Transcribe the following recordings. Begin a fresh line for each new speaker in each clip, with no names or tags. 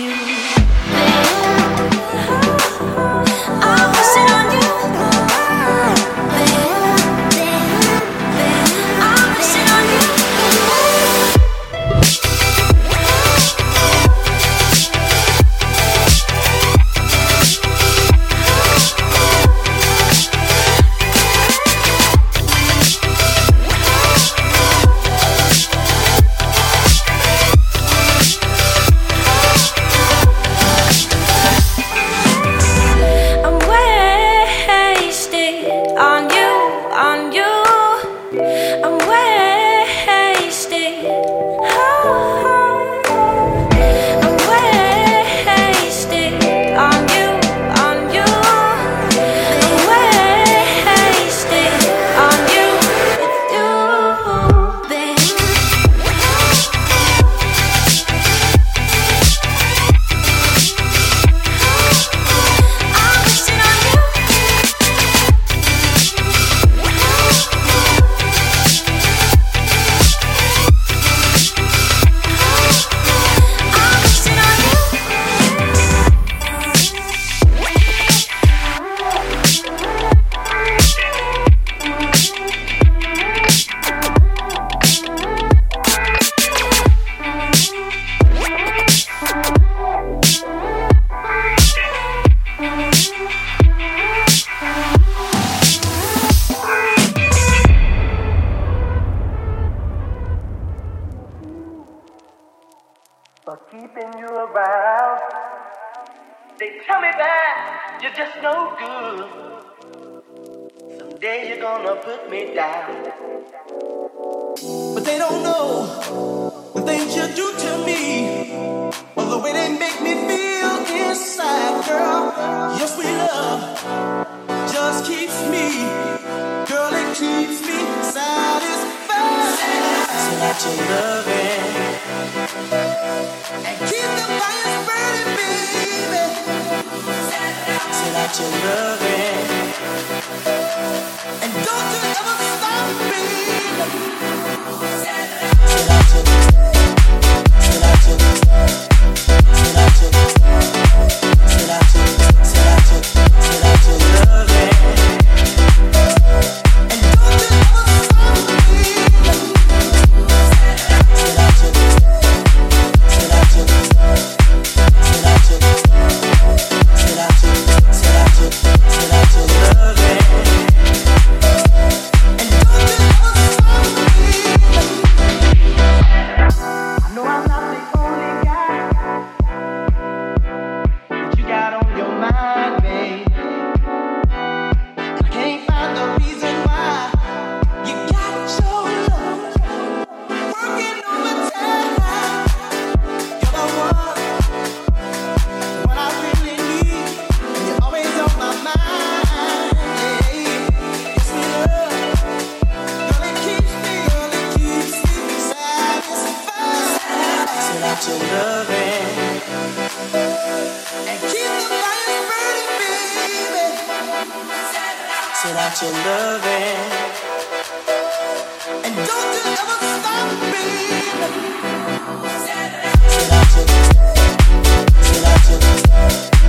you. And don't you ever stop me. without your loving. And don't you ever stop
me. Without your,
without your, without.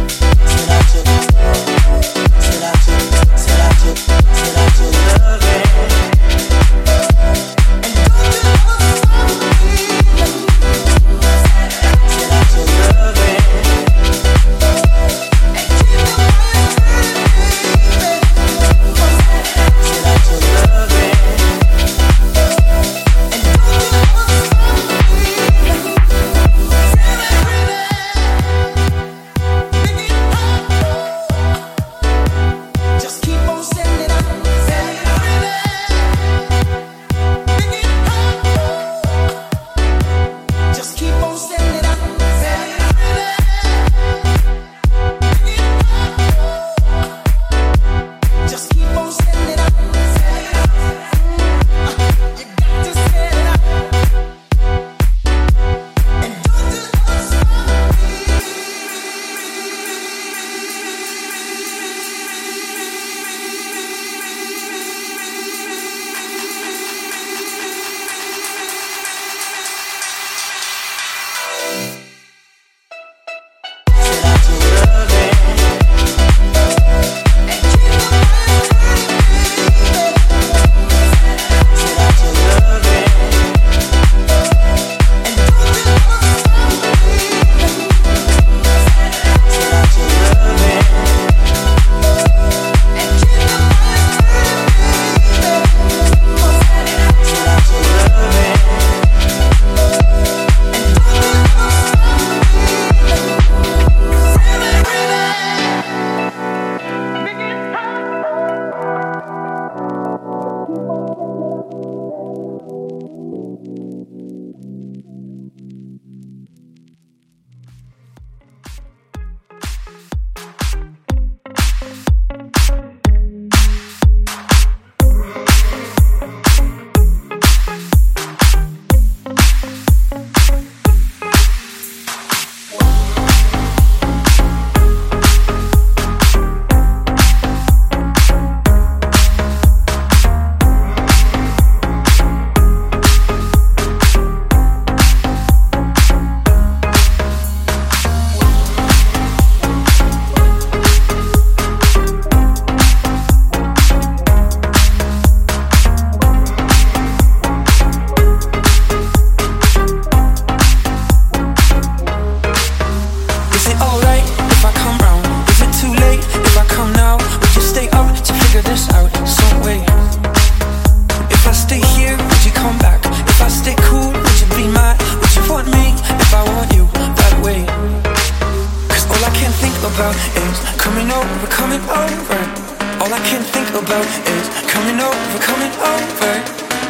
Over, coming over.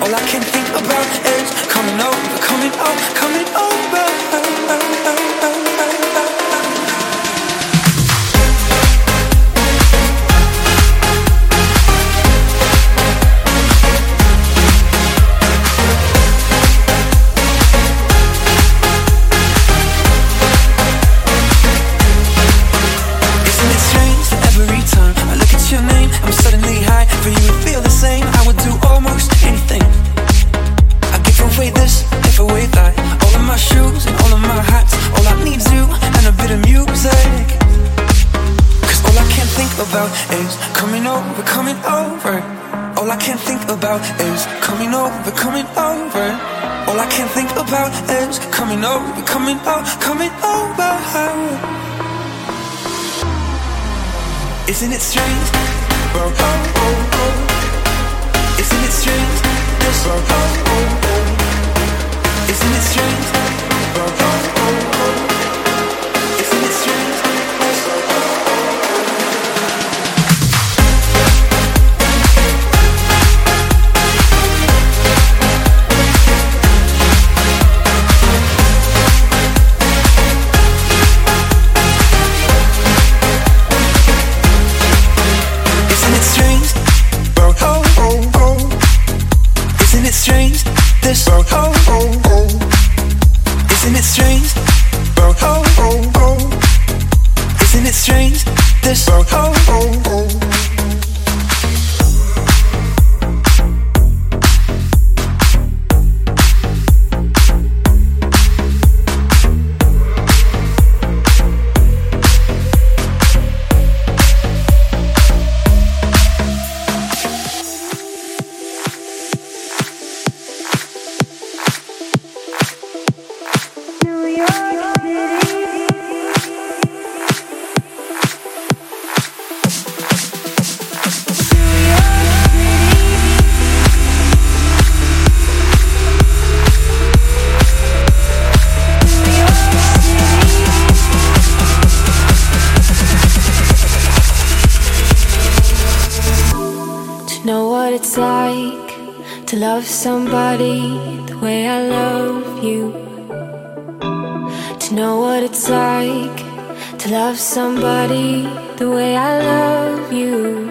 All I can think about is coming over, coming over, coming over. All I can think about is coming over, coming over, coming over. Isn't it strange? Oh, oh, oh. Isn't it strange? Oh, oh, oh. Isn't it strange? Oh, oh, oh.
Love somebody the way I love you. To know what it's like to love somebody the way I love you.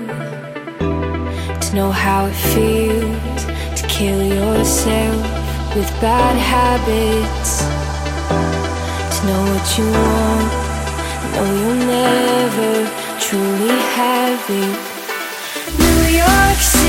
To know how it feels to kill yourself with bad habits. To know what you want, know you'll never truly have it. New York City,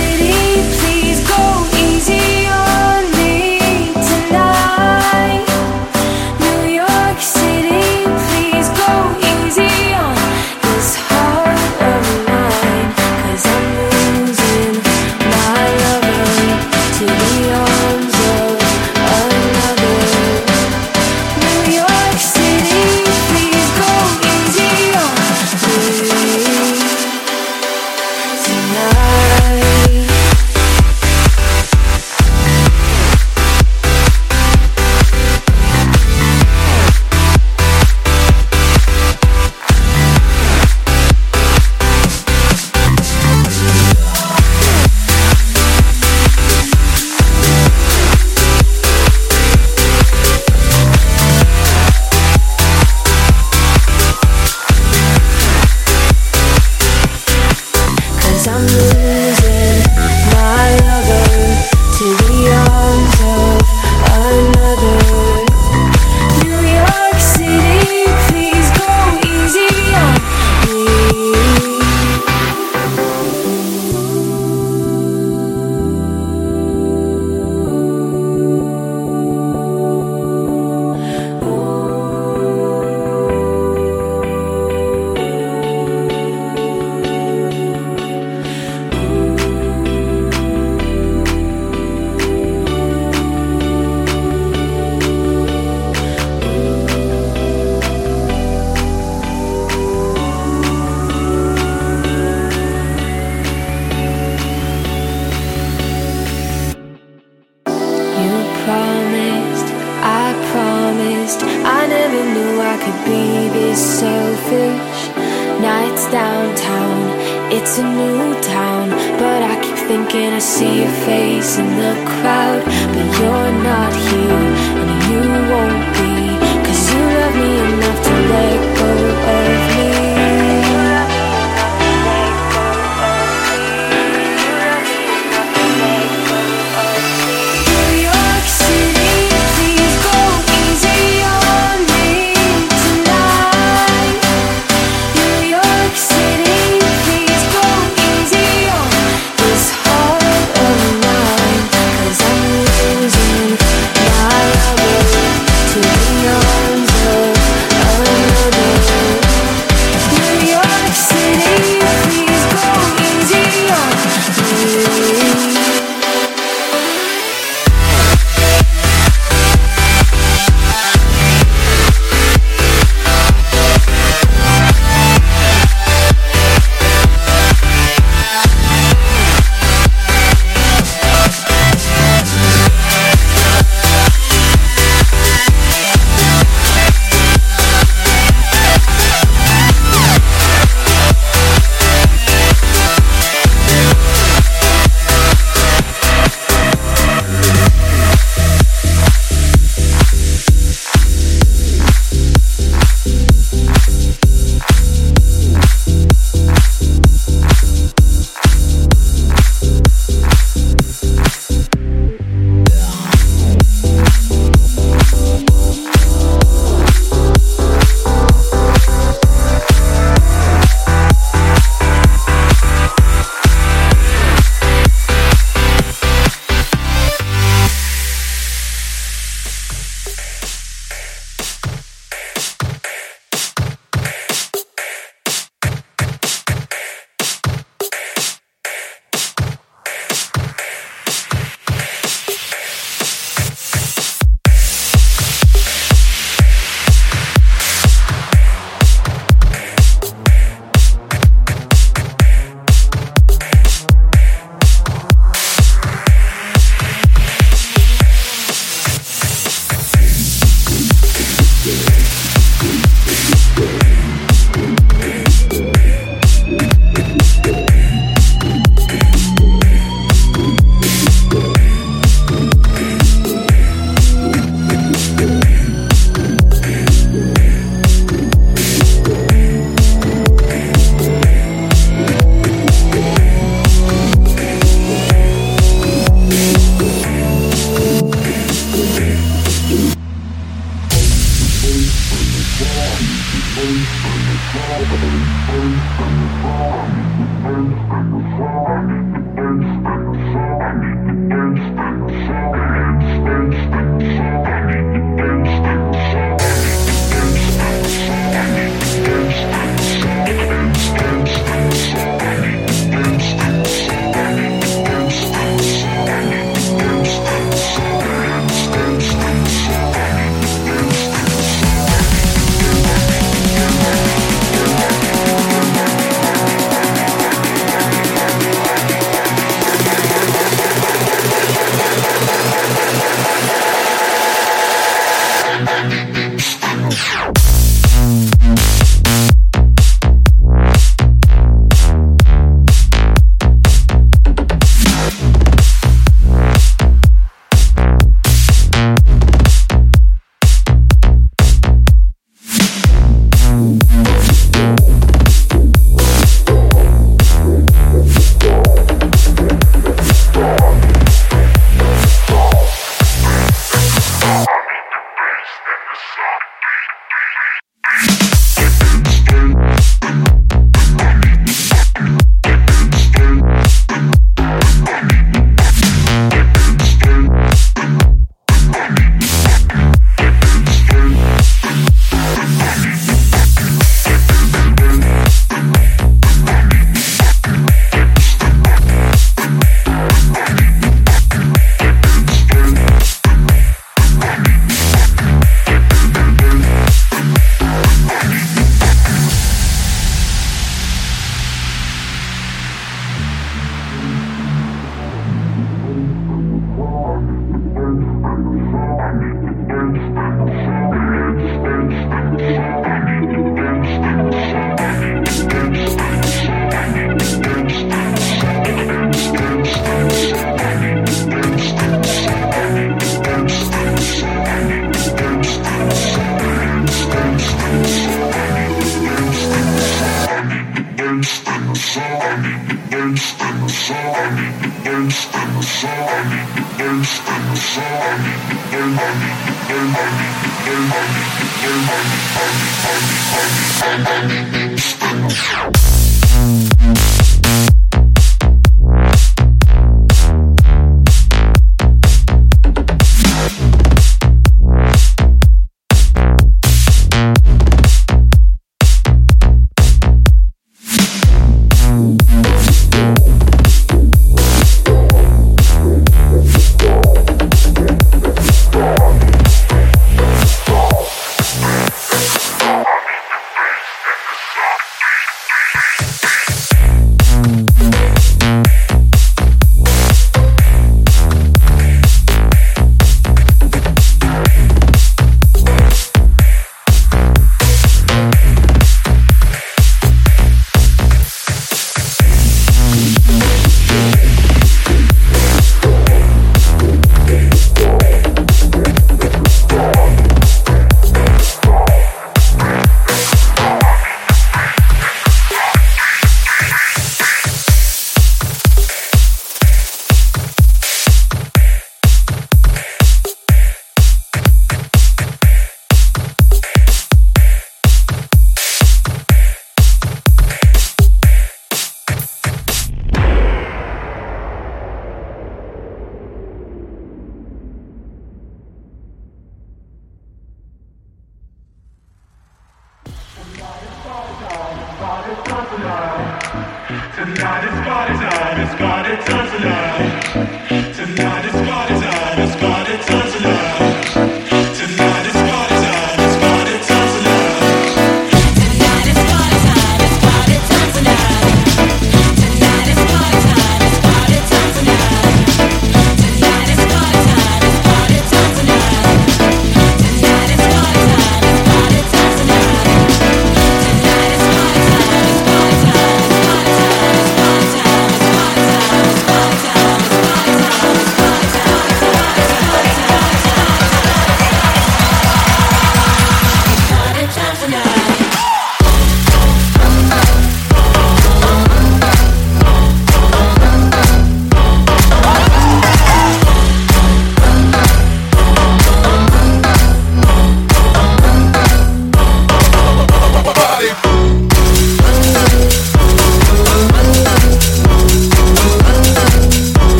Stop. It's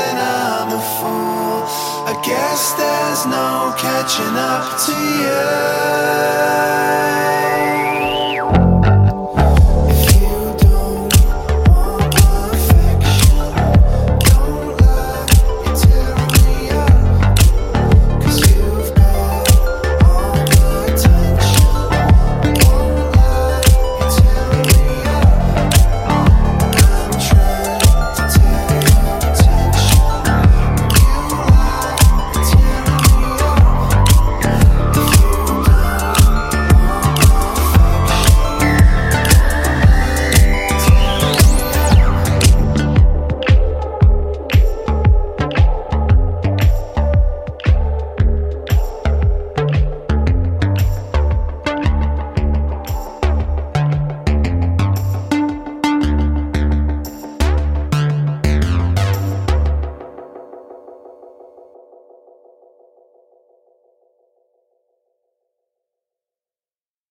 then I'm a fool. I guess there's no catching up to you.